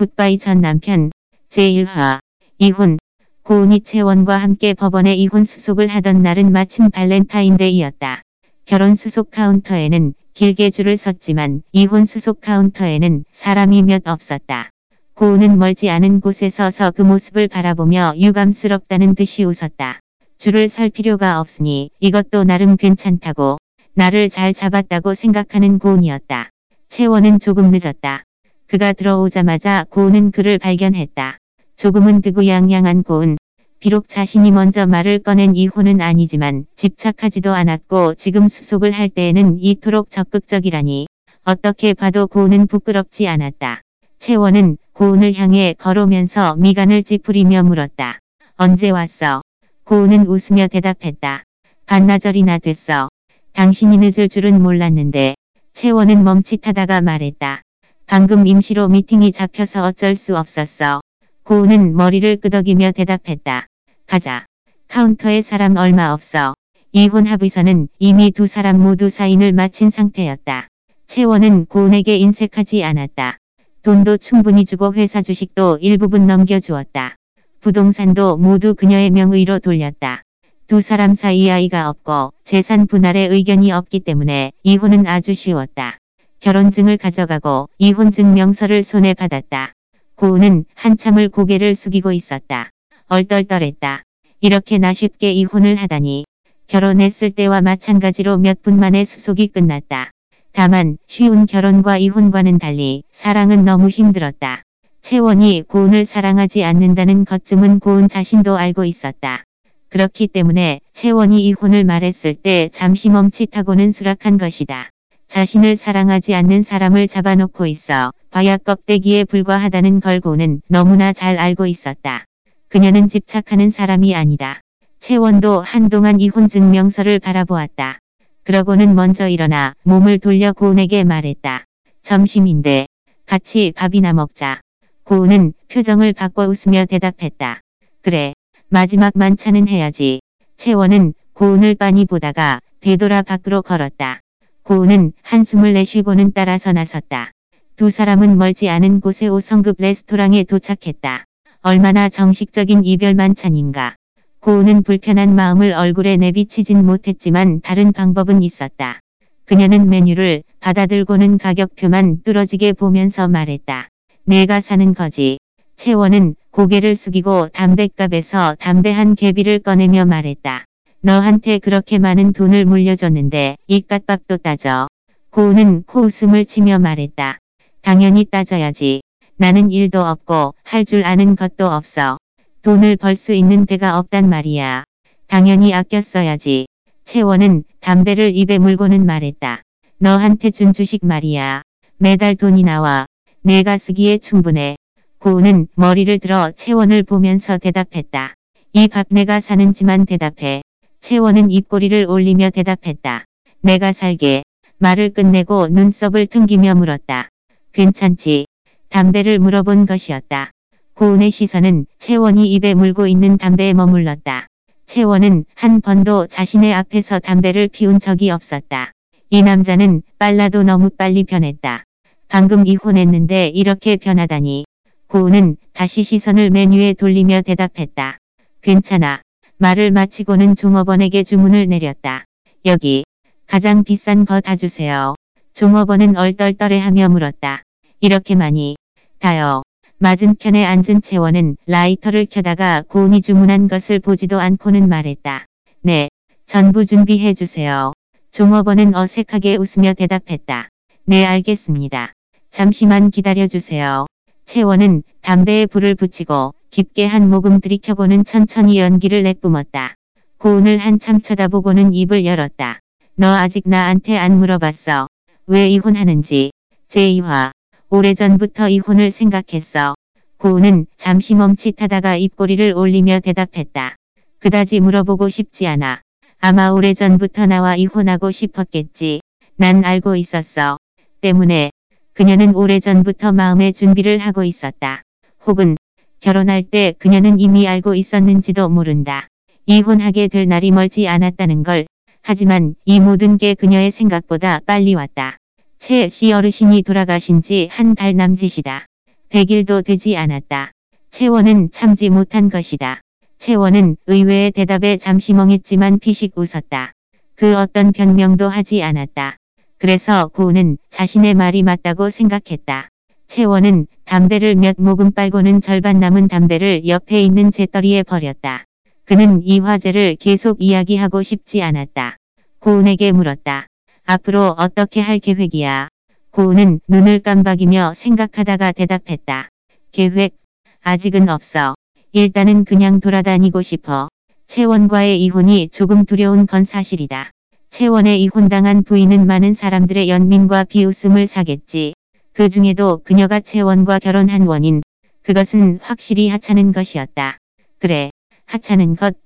굿바이 전 남편 제1화 이혼 고은이 채원과 함께 법원에 이혼 수속을 하던 날은 마침 발렌타인데이였다. 결혼 수속 카운터에는 길게 줄을 섰지만 이혼 수속 카운터에는 사람이 몇 없었다. 고은은 멀지 않은 곳에 서서 그 모습을 바라보며 유감스럽다는 듯이 웃었다. 줄을 설 필요가 없으니 이것도 나름 괜찮다고 날을 잘 잡았다고 생각하는 고은이었다. 채원은 조금 늦었다. 그가 들어오자마자 고은은 그를 발견했다. 조금은 뜨구양양한 고은. 비록 자신이 먼저 말을 꺼낸 이혼은 아니지만 집착하지도 않았고 지금 수속을 할 때에는 이토록 적극적이라니 어떻게 봐도 고은은 부끄럽지 않았다. 채원은 고은을 향해 걸어오면서 미간을 찌푸리며 물었다. 언제 왔어? 고은은 웃으며 대답했다. 반나절이나 됐어. 당신이 늦을 줄은 몰랐는데 채원은 멈칫하다가 말했다. 방금 임시로 미팅이 잡혀서 어쩔 수 없었어. 고은은 머리를 끄덕이며 대답했다. 가자. 카운터에 사람 얼마 없어. 이 혼 합의서는 이미 두 사람 모두 사인을 마친 상태였다. 채원은 고은에게 인색하지 않았다. 돈도 충분히 주고 회사 주식도 일부분 넘겨주었다. 부동산도 모두 그녀의 명의로 돌렸다. 두 사람 사이 아이가 없고 재산 분할에 의견이 없기 때문에 이혼은 아주 쉬웠다. 결혼증을 가져가고 이혼증 명서를 손에 받았다. 고은은 한참을 고개를 숙이고 있었다. 얼떨떨했다. 이렇게나 쉽게 이혼을 하다니. 결혼했을 때와 마찬가지로 몇 분 만에 수속이 끝났다. 다만 쉬운 결혼과 이혼과는 달리 사랑은 너무 힘들었다. 채원이 고은을 사랑하지 않는다는 것쯤은 고은 자신도 알고 있었다. 그렇기 때문에 채원이 이혼을 말했을 때 잠시 멈칫하고는 수락한 것이다. 자신을 사랑하지 않는 사람을 잡아놓고 있어 과약 껍데기에 불과하다는 걸 고는 너무나 잘 알고 있었다. 그녀는 집착하는 사람이 아니다. 채원도 한동안 이혼 증명서를 바라보았다. 그러고는 먼저 일어나 몸을 돌려 고은에게 말했다. 점심인데 같이 밥이나 먹자. 고은은 표정을 바꿔 웃으며 대답했다. 그래. 마지막 만찬은 해야지. 채원은 고은을 빤히 보다가 되돌아 밖으로 걸었다. 고은은 한숨을 내쉬고는 따라서 나섰다. 두 사람은 멀지 않은 곳의 5성급 레스토랑에 도착했다. 얼마나 정식적인 이별 만찬인가. 고은은 불편한 마음을 얼굴에 내비치진 못했지만 다른 방법은 있었다. 그녀는 메뉴를 받아들고는 가격표만 뚫어지게 보면서 말했다. 내가 사는 거지. 채원은 고개를 숙이고 담뱃갑에서 담배 한 개비를 꺼내며 말했다. 너한테 그렇게 많은 돈을 물려줬는데 이깟밥도 따져. 고은은 코웃음을 치며 말했다. 당연히 따져야지. 나는 일도 없고 할 줄 아는 것도 없어. 돈을 벌 수 있는 데가 없단 말이야. 당연히 아껴 써야지. 채원은 담배를 입에 물고는 말했다. 너한테 준 주식 말이야. 매달 돈이 나와. 내가 쓰기에 충분해. 고은은 머리를 들어 채원을 보면서 대답했다. 이 밥 내가 사는지만 대답해. 채원은 입꼬리를 올리며 대답했다. 내가 살게. 말을 끝내고 눈썹을 퉁기며 물었다. 괜찮지. 담배를 물어본 것이었다. 고은의 시선은 채원이 입에 물고 있는 담배에 머물렀다. 채원은 한 번도 자신의 앞에서 담배를 피운 적이 없었다. 이 남자는 빨라도 너무 빨리 변했다. 방금 이혼했는데 이렇게 변하다니. 고은은 다시 시선을 메뉴에 돌리며 대답했다. 괜찮아. 말을 마치고는 종업원에게 주문을 내렸다. 여기 가장 비싼 거 다 주세요. 종업원은 얼떨떨해하며 물었다. 이렇게 많이 다요. 맞은편에 앉은 채원은 라이터를 켜다가 고은이 주문한 것을 보지도 않고는 말했다. 네, 전부 준비해 주세요. 종업원은 어색하게 웃으며 대답했다. 네 알겠습니다. 잠시만 기다려 주세요. 채원은 담배에 불을 붙이고 깊게 한 모금 들이켜고는 천천히 연기를 내뿜었다. 고은을 한참 쳐다보고는 입을 열었다. 너 아직 나한테 안 물어봤어. 왜 이혼하는지. 제2화. 오래전부터 이혼을 생각했어. 고은은 잠시 멈칫하다가 입꼬리를 올리며 대답했다. 그다지 물어보고 싶지 않아. 아마 오래전부터 나와 이혼하고 싶었겠지. 난 알고 있었어. 때문에 그녀는 오래전부터 마음의 준비를 하고 있었다. 혹은 결혼할 때 그녀는 이미 알고 있었는지도 모른다. 이혼하게 될 날이 멀지 않았다는 걸. 하지만 이 모든 게 그녀의 생각보다 빨리 왔다. 채 씨 어르신이 돌아가신 지 한 달 남짓이다. 100일도 되지 않았다. 채원은 참지 못한 것이다. 채원은 의외의 대답에 잠시 멍했지만 피식 웃었다. 그 어떤 변명도 하지 않았다. 그래서 고은은 자신의 말이 맞다고 생각했다. 채원은 담배를 몇 모금 빨고는 절반 남은 담배를 옆에 있는 재떨이에 버렸다. 그는 이 화제를 계속 이야기하고 싶지 않았다. 고은에게 물었다. 앞으로 어떻게 할 계획이야? 고은은 눈을 깜박이며 생각하다가 대답했다. 계획? 아직은 없어. 일단은 그냥 돌아다니고 싶어. 채원과의 이혼이 조금 두려운 건 사실이다. 채원에 이혼당한 부인은 많은 사람들의 연민과 비웃음을 사겠지. 그 중에도 그녀가 채원과 결혼한 원인. 그것은 확실히 하찮은 것이었다. 그래, 하찮은 것.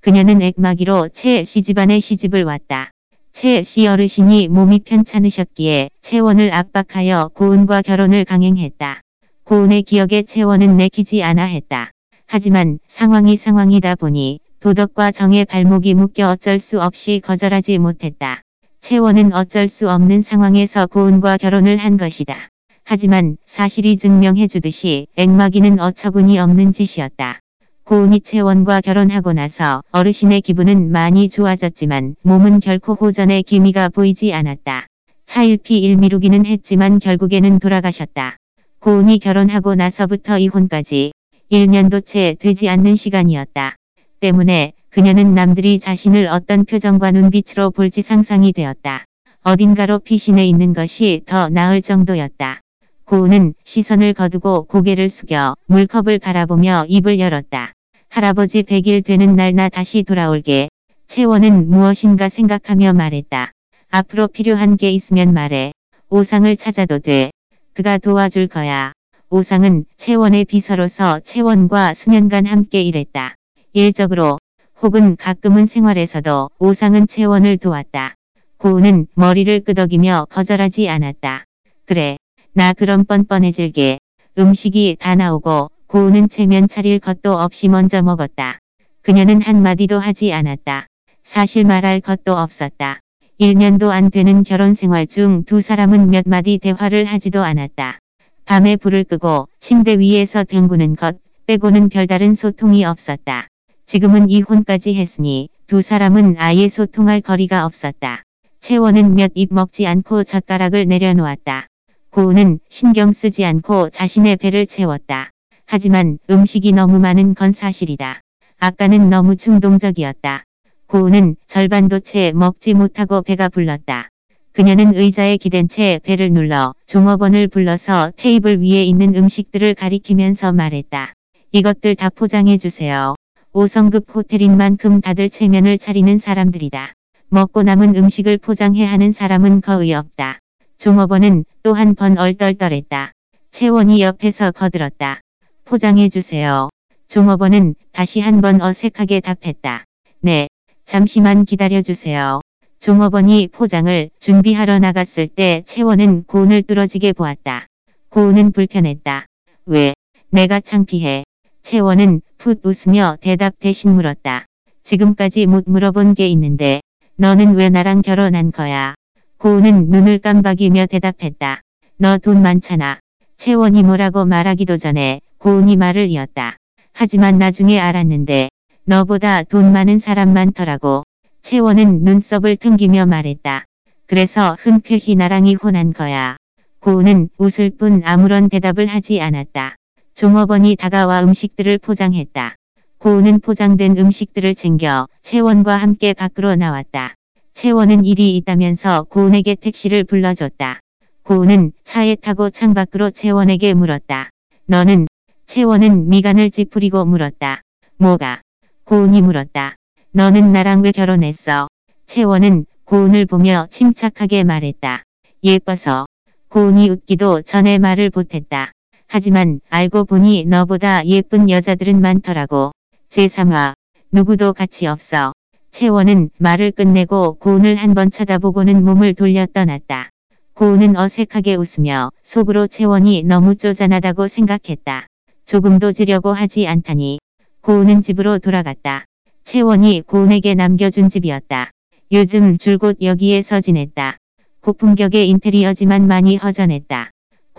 그녀는 액마기로 채씨 집안에 시집을 왔다. 채씨 어르신이 몸이 편찮으셨기에 채원을 압박하여 고은과 결혼을 강행했다. 고은의 기억에 채원은 내키지 않아 했다. 하지만 상황이 상황이다 보니 도덕과 정의 발목이 묶여 어쩔 수 없이 거절하지 못했다. 채원은 어쩔 수 없는 상황에서 고은과 결혼을 한 것이다. 하지만 사실이 증명해주듯이 액마기는 어처구니 없는 짓이었다. 고은이 채원과 결혼하고 나서 어르신의 기분은 많이 좋아졌지만 몸은 결코 호전의 기미가 보이지 않았다. 차일피 일미루기는 했지만 결국에는 돌아가셨다. 고은이 결혼하고 나서부터 이혼까지 1년도 채 되지 않는 시간이었다. 때문에 그녀는 남들이 자신을 어떤 표정과 눈빛으로 볼지 상상이 되었다. 어딘가로 피신해 있는 것이 더 나을 정도였다. 고은은 시선을 거두고 고개를 숙여 물컵을 바라보며 입을 열었다. 할아버지 100일 되는 날 나 다시 돌아올게. 채원은 무엇인가 생각하며 말했다. 앞으로 필요한 게 있으면 말해. 오상을 찾아도 돼. 그가 도와줄 거야. 오상은 채원의 비서로서 채원과 수년간 함께 일했다. 일적으로 혹은 가끔은 생활에서도 오상은 채원을 도왔다. 고은은 머리를 끄덕이며 거절하지 않았다. 그래, 나 그럼 뻔뻔해질게. 음식이 다 나오고 고은은 체면 차릴 것도 없이 먼저 먹었다. 그녀는 한마디도 하지 않았다. 사실 말할 것도 없었다. 1년도 안 되는 결혼 생활 중 두 사람은 몇 마디 대화를 하지도 않았다. 밤에 불을 끄고 침대 위에서 뒹구는 것 빼고는 별다른 소통이 없었다. 지금은 이혼까지 했으니 두 사람은 아예 소통할 거리가 없었다. 채원은 몇 입 먹지 않고 젓가락을 내려놓았다. 고우는 신경 쓰지 않고 자신의 배를 채웠다. 하지만 음식이 너무 많은 건 사실이다. 아까는 너무 충동적이었다. 고우는 절반도 채 먹지 못하고 배가 불렀다. 그녀는 의자에 기댄 채 배를 눌러 종업원을 불러서 테이블 위에 있는 음식들을 가리키면서 말했다. 이것들 다 포장해 주세요. 5성급 호텔인 만큼 다들 체면을 차리는 사람들이다. 먹고 남은 음식을 포장해 하는 사람은 거의 없다. 종업원은 또 한 번 얼떨떨했다. 채원이 옆에서 거들었다. 포장해 주세요. 종업원은 다시 한 번 어색하게 답했다. 네, 잠시만 기다려 주세요. 종업원이 포장을 준비하러 나갔을 때 채원은 고운을 뚫어지게 보았다. 고운은 불편했다. 왜? 내가 창피해. 채원은 풋 웃으며 대답 대신 물었다. 지금까지 못 물어본 게 있는데 너는 왜 나랑 결혼한 거야? 고은은 눈을 깜박이며 대답했다. 너 돈 많잖아. 채원이 뭐라고 말하기도 전에 고은이 말을 이었다. 하지만 나중에 알았는데 너보다 돈 많은 사람 많더라고. 채원은 눈썹을 튕기며 말했다. 그래서 흔쾌히 나랑 이혼한 거야. 고은은 웃을 뿐 아무런 대답을 하지 않았다. 종업원이 다가와 음식들을 포장했다. 고우는 포장된 음식들을 챙겨 채원과 함께 밖으로 나왔다. 채원은 일이 있다면서 고은에게 택시를 불러줬다. 고은은 차에 타고 창밖으로 채원에게 물었다. 너는? 채원은 미간을 찌푸리고 물었다. 뭐가? 고은이 물었다. 너는 나랑 왜 결혼했어? 채원은 고은을 보며 침착하게 말했다. 예뻐서. 고은이 웃기도 전에 말을 못했다. 하지만 알고 보니 너보다 예쁜 여자들은 많더라고. 제3화. 누구도 같이 없어. 채원은 말을 끝내고 고은을 한 번 쳐다보고는 몸을 돌려 떠났다. 고은은 어색하게 웃으며 속으로 채원이 너무 쪼잔하다고 생각했다. 조금도 지려고 하지 않다니. 고은은 집으로 돌아갔다. 채원이 고은에게 남겨준 집이었다. 요즘 줄곧 여기에서 지냈다. 고품격의 인테리어지만 많이 허전했다.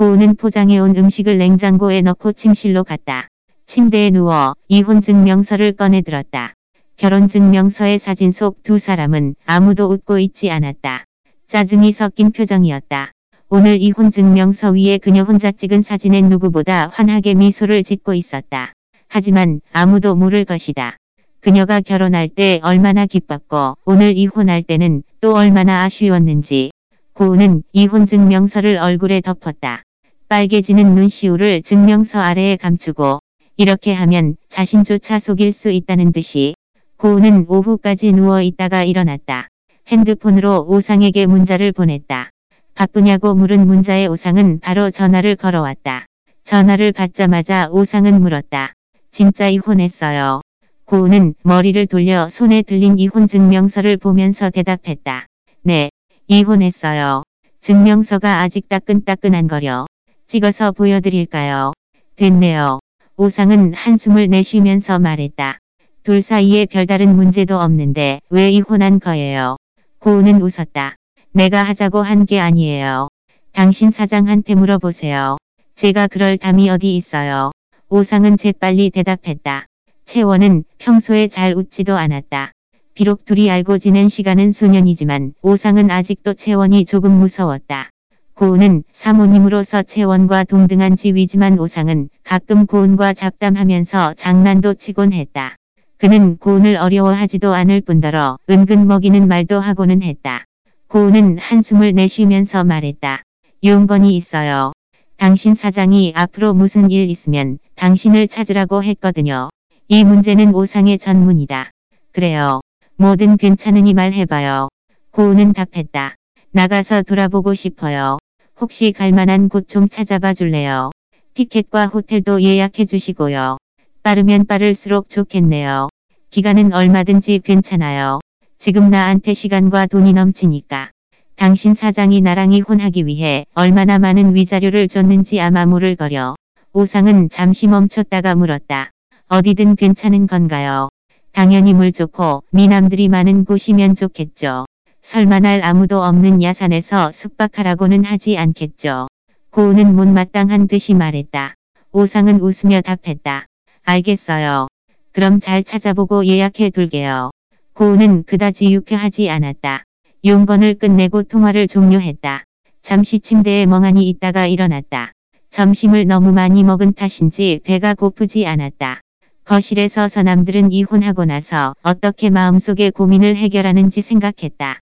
고은은 포장해온 음식을 냉장고에 넣고 침실로 갔다. 침대에 누워 이혼 증명서를 꺼내 들었다. 결혼 증명서의 사진 속 두 사람은 아무도 웃고 있지 않았다. 짜증이 섞인 표정이었다. 오늘 이혼 증명서 위에 그녀 혼자 찍은 사진엔 누구보다 환하게 미소를 짓고 있었다. 하지만 아무도 모를 것이다. 그녀가 결혼할 때 얼마나 기뻤고 오늘 이혼할 때는 또 얼마나 아쉬웠는지 고은은 이혼 증명서를 얼굴에 덮었다. 빨개지는 눈시울을 증명서 아래에 감추고 이렇게 하면 자신조차 속일 수 있다는 듯이 고은은 오후까지 누워 있다가 일어났다. 핸드폰으로 오상에게 문자를 보냈다. 바쁘냐고 물은 문자의 오상은 바로 전화를 걸어왔다. 전화를 받자마자 오상은 물었다. 진짜 이혼했어요. 고은은 머리를 돌려 손에 들린 이혼 증명서를 보면서 대답했다. 네, 이혼했어요. 증명서가 아직 따끈따끈한거려. 찍어서 보여드릴까요? 됐네요. 오상은 한숨을 내쉬면서 말했다. 둘 사이에 별다른 문제도 없는데 왜 이혼한 거예요? 고은은 웃었다. 내가 하자고 한 게 아니에요. 당신 사장한테 물어보세요. 제가 그럴 담이 어디 있어요. 오상은 재빨리 대답했다. 채원은 평소에 잘 웃지도 않았다. 비록 둘이 알고 지낸 시간은 수년이지만 오상은 아직도 채원이 조금 무서웠다. 고은은 사모님으로서 채원과 동등한 지위지만 오상은 가끔 고은과 잡담하면서 장난도 치곤 했다. 그는 고은을 어려워하지도 않을 뿐더러 은근 먹이는 말도 하고는 했다. 고은은 한숨을 내쉬면서 말했다. 용건이 있어요. 당신 사장이 앞으로 무슨 일 있으면 당신을 찾으라고 했거든요. 이 문제는 오상의 전문이다. 그래요. 뭐든 괜찮으니 말해봐요. 고은은 답했다. 나가서 돌아보고 싶어요. 혹시 갈만한 곳 좀 찾아봐 줄래요? 티켓과 호텔도 예약해 주시고요. 빠르면 빠를수록 좋겠네요. 기간은 얼마든지 괜찮아요. 지금 나한테 시간과 돈이 넘치니까. 당신 사장이 나랑 이혼하기 위해 얼마나 많은 위자료를 줬는지 아마 모를 거려. 오상은 잠시 멈췄다가 물었다. 어디든 괜찮은 건가요? 당연히 물 좋고 미남들이 많은 곳이면 좋겠죠. 날 아무도 없는 야산에서 숙박하라고는 하지 않겠죠. 고은은 못마땅한 듯이 말했다. 오상은 웃으며 답했다. 알겠어요. 그럼 잘 찾아보고 예약해 둘게요. 고은은 그다지 유쾌하지 않았다. 용건을 끝내고 통화를 종료했다. 잠시 침대에 멍하니 있다가 일어났다. 점심을 너무 많이 먹은 탓인지 배가 고프지 않았다. 거실에 서서 남들은 이혼하고 나서 어떻게 마음속의 고민을 해결하는지 생각했다.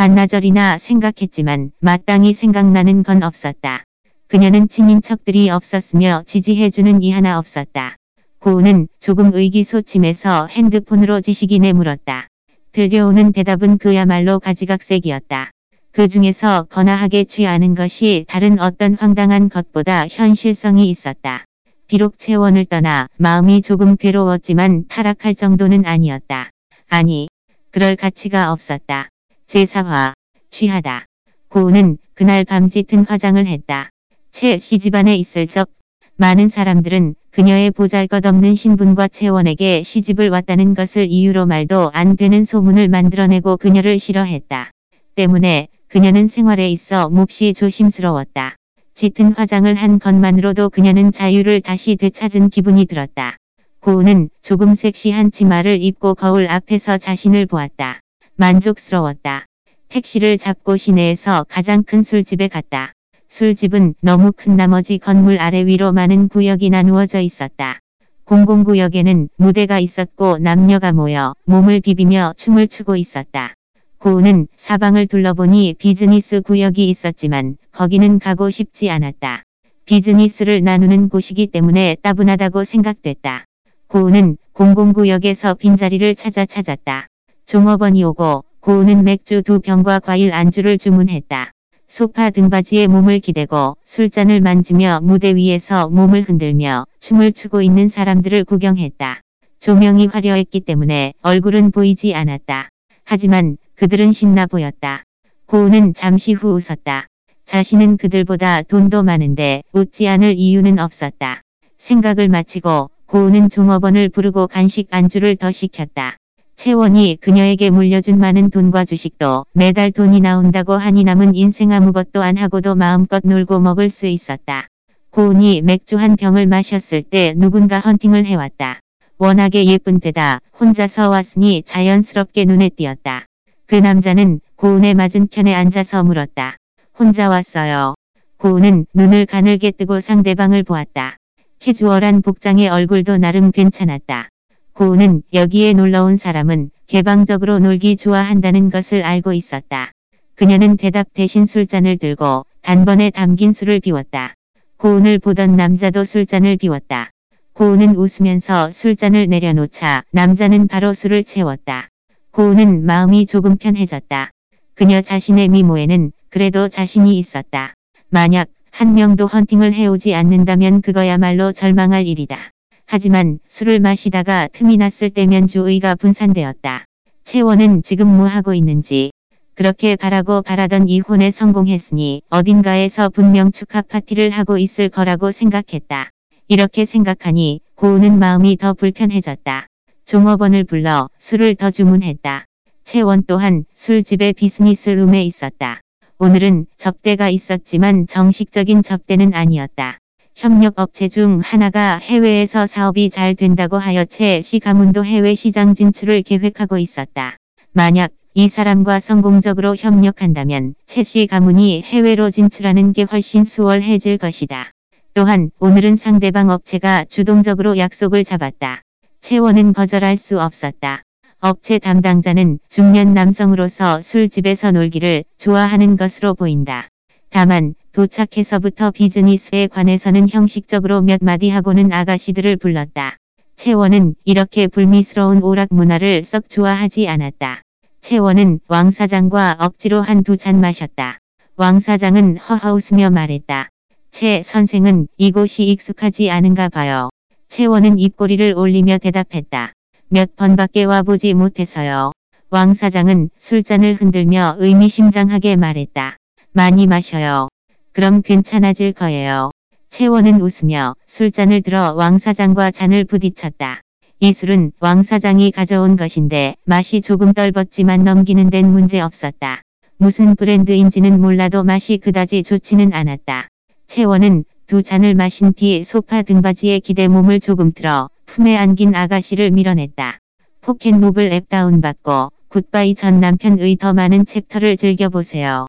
반나절이나 생각했지만 마땅히 생각나는 건 없었다. 그녀는 친인척들이 없었으며 지지해주는 이 하나 없었다. 고은은 조금 의기소침해서 핸드폰으로 지식인에 물었다. 들려오는 대답은 그야말로 가지각색이었다. 그 중에서 거나하게 취하는 것이 다른 어떤 황당한 것보다 현실성이 있었다. 비록 채원을 떠나 마음이 조금 괴로웠지만 타락할 정도는 아니었다. 아니, 그럴 가치가 없었다. 제4화, 취하다. 고은은 그날 밤 짙은 화장을 했다. 채 시집안에 있을 적 많은 사람들은 그녀의 보잘것없는 신분과 채원에게 시집을 왔다는 것을 이유로 말도 안 되는 소문을 만들어내고 그녀를 싫어했다. 때문에 그녀는 생활에 있어 몹시 조심스러웠다. 짙은 화장을 한 것만으로도 그녀는 자유를 다시 되찾은 기분이 들었다. 고은은 조금 섹시한 치마를 입고 거울 앞에서 자신을 보았다. 만족스러웠다. 택시를 잡고 시내에서 가장 큰 술집에 갔다. 술집은 너무 큰 나머지 건물 아래 위로 많은 구역이 나누어져 있었다. 공공구역에는 무대가 있었고 남녀가 모여 몸을 비비며 춤을 추고 있었다. 고우는 사방을 둘러보니 비즈니스 구역이 있었지만 거기는 가고 싶지 않았다. 비즈니스를 나누는 곳이기 때문에 따분하다고 생각됐다. 고우는 공공구역에서 빈자리를 찾아 찾았다. 종업원이 오고 고우는 맥주 두 병과 과일 안주를 주문했다. 소파 등받이에 몸을 기대고 술잔을 만지며 무대 위에서 몸을 흔들며 춤을 추고 있는 사람들을 구경했다. 조명이 화려했기 때문에 얼굴은 보이지 않았다. 하지만 그들은 신나 보였다. 고우는 잠시 후 웃었다. 자신은 그들보다 돈도 많은데 웃지 않을 이유는 없었다. 생각을 마치고 고우는 종업원을 부르고 간식 안주를 더 시켰다. 채원이 그녀에게 물려준 많은 돈과 주식도 매달 돈이 나온다고 하니 남은 인생 아무것도 안 하고도 마음껏 놀고 먹을 수 있었다. 고은이 맥주 한 병을 마셨을 때 누군가 헌팅을 해왔다. 워낙에 예쁜 데다 혼자서 왔으니 자연스럽게 눈에 띄었다. 그 남자는 고은의 맞은편에 앉아서 물었다. 혼자 왔어요. 고은은 눈을 가늘게 뜨고 상대방을 보았다. 캐주얼한 복장의 얼굴도 나름 괜찮았다. 고은은 여기에 놀러온 사람은 개방적으로 놀기 좋아한다는 것을 알고 있었다. 그녀는 대답 대신 술잔을 들고 단번에 담긴 술을 비웠다. 고은을 보던 남자도 술잔을 비웠다. 고은은 웃으면서 술잔을 내려놓자 남자는 바로 술을 채웠다. 고은은 마음이 조금 편해졌다. 그녀 자신의 미모에는 그래도 자신이 있었다. 만약 한 명도 헌팅을 해오지 않는다면 그거야말로 절망할 일이다. 하지만 술을 마시다가 틈이 났을 때면 주의가 분산되었다. 채원은 지금 뭐 하고 있는지 그렇게 바라고 바라던 이혼에 성공했으니 어딘가에서 분명 축하 파티를 하고 있을 거라고 생각했다. 이렇게 생각하니 고우는 마음이 더 불편해졌다. 종업원을 불러 술을 더 주문했다. 채원 또한 술집의 비즈니스 룸에 있었다. 오늘은 접대가 있었지만 정식적인 접대는 아니었다. 협력업체 중 하나가 해외에서 사업이 잘 된다고 하여 최씨 가문도 해외 시장 진출을 계획하고 있었다. 만약 이 사람과 성공적으로 협력한다면 최씨 가문이 해외로 진출하는 게 훨씬 수월해질 것이다. 또한 오늘은 상대방 업체가 주동적으로 약속을 잡았다. 채원은 거절할 수 없었다. 업체 담당자는 중년 남성으로서 술집에서 놀기를 좋아하는 것으로 보인다. 다만 도착해서부터 비즈니스에 관해서는 형식적으로 몇 마디 하고는 아가씨들을 불렀다. 채원은 이렇게 불미스러운 오락 문화를 썩 좋아하지 않았다. 채원은 왕 사장과 억지로 한 두 잔 마셨다. 왕 사장은 허허 웃으며 말했다. 채 선생은 이곳이 익숙하지 않은가 봐요. 채원은 입꼬리를 올리며 대답했다. 몇 번밖에 와보지 못해서요. 왕 사장은 술잔을 흔들며 의미심장하게 말했다. 많이 마셔요. 그럼 괜찮아질 거예요. 채원은 웃으며 술잔을 들어 왕 사장과 잔을 부딪혔다. 이 술은 왕 사장이 가져온 것인데 맛이 조금 떨었지만 넘기는 데는 문제 없었다. 무슨 브랜드인지는 몰라도 맛이 그다지 좋지는 않았다. 채원은 두 잔을 마신 뒤 소파 등받이에 기대 몸을 조금 틀어 품에 안긴 아가씨를 밀어냈다. 포켓노블 앱 다운받고 굿바이 전 남편의 더 많은 챕터를 즐겨보세요.